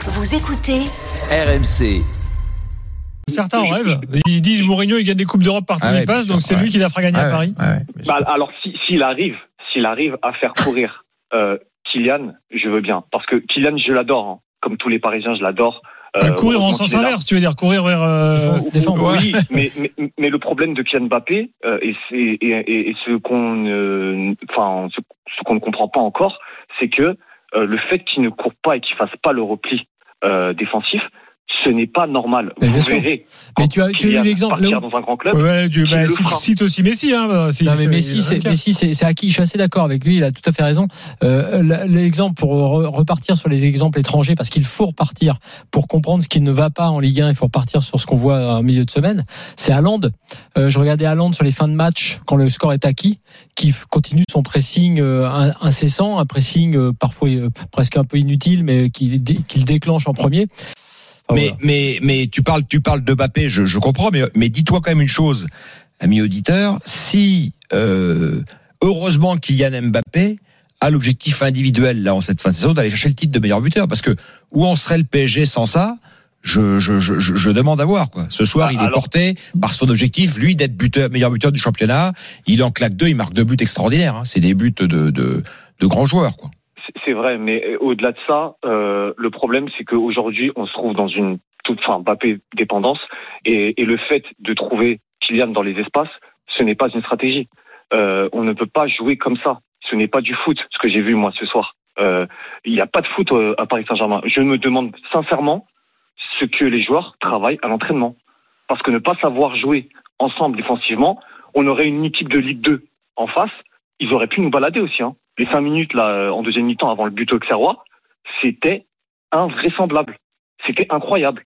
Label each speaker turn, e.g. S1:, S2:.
S1: Vous écoutez
S2: RMC.
S3: Certains en rêvent. Ils disent Mourinho, il gagne des Coupes d'Europe partout
S4: Ah
S3: où
S4: ouais,
S3: il passe, donc c'est
S4: ouais.
S3: lui qui la fera gagner à Paris.
S4: ouais, ouais.
S5: Bah, alors, si- s'il arrive, s'il arrive à faire courir euh, Kylian, je veux bien. Parce que Kylian, je l'adore. hein. Comme tous les Parisiens, je l'adore.
S3: Euh, courir en sens inverse, tu veux dire courir vers. euh,
S6: défendre.
S5: Oui, mais, mais, mais le problème de Kylian Mbappé, euh, et, c'est- et, et, et ce qu'on euh, enfin, ce, ce qu'on ne comprend pas encore, c'est que euh, le fait qu'il ne court pas et qu'il fasse pas le repli euh, défensif, ce n'est pas normal.
S6: Mais
S5: Vous
S6: bien sûr.
S5: verrez.
S6: Mais tu as- tu as eu l'exemple, là
S5: dans un grand club.
S3: Ouais, tu, bah,
S5: le
S3: cite,
S5: fera.
S3: cite aussi Messi. Hein, bah,
S6: Non mais Messi, c'est. Messi, c'est c'est acquis. Je suis assez d'accord avec lui. Il a tout à fait raison. Euh, L'exemple pour re- repartir sur les exemples étrangers, parce qu'il faut repartir pour comprendre ce qui ne va pas en Ligue 1. Il faut repartir sur ce qu'on voit en milieu de semaine. C'est Haaland. Euh, je regardais Haaland sur les fins de match quand le score est acquis, qui continue son pressing euh, in- incessant, un pressing euh, parfois euh, presque un peu inutile, mais qu'il dé- qu'il déclenche en premier. Enfin,
S4: mais, mais, mais tu parles, tu parles de Mbappé, je, je comprends, mais, mais dis-toi quand même une chose, ami auditeur, si euh, heureusement Kylian Mbappé a l'objectif individuel là en cette fin de saison d'aller chercher le titre de meilleur buteur, parce que où en serait le PSG sans ça? Je, je, je, je je demande à voir quoi. Ce soir,
S5: Ah,
S4: il est
S5: alors-
S4: porté par son objectif, lui, d'être buteur, meilleur buteur du championnat. Il en claque deux, il marque deux buts extraordinaires. hein. C'est des buts de, de, de grands joueurs quoi.
S5: C'est- vrai, mais euh, au-delà de ça, euh, le problème, c'est qu'aujourd'hui, on se trouve dans une toute fin Mbappé dépendance, et, le fait de trouver Kylian dans les espaces, ce n'est pas une stratégie. Euh, on ne peut pas jouer comme ça. Ce n'est pas du foot, ce que j'ai vu moi ce soir. Il n'y a pas de foot à Paris Saint-Germain. Je me demande sincèrement ce que les joueurs travaillent à l'entraînement. Parce que ne pas savoir jouer ensemble défensivement, on aurait une équipe de Ligue 2 en face, ils auraient pu nous balader aussi. Hein. Les cinq minutes là euh, en deuxième mi-temps avant le but au Auxerrois, c'était invraisemblable. C'était incroyable.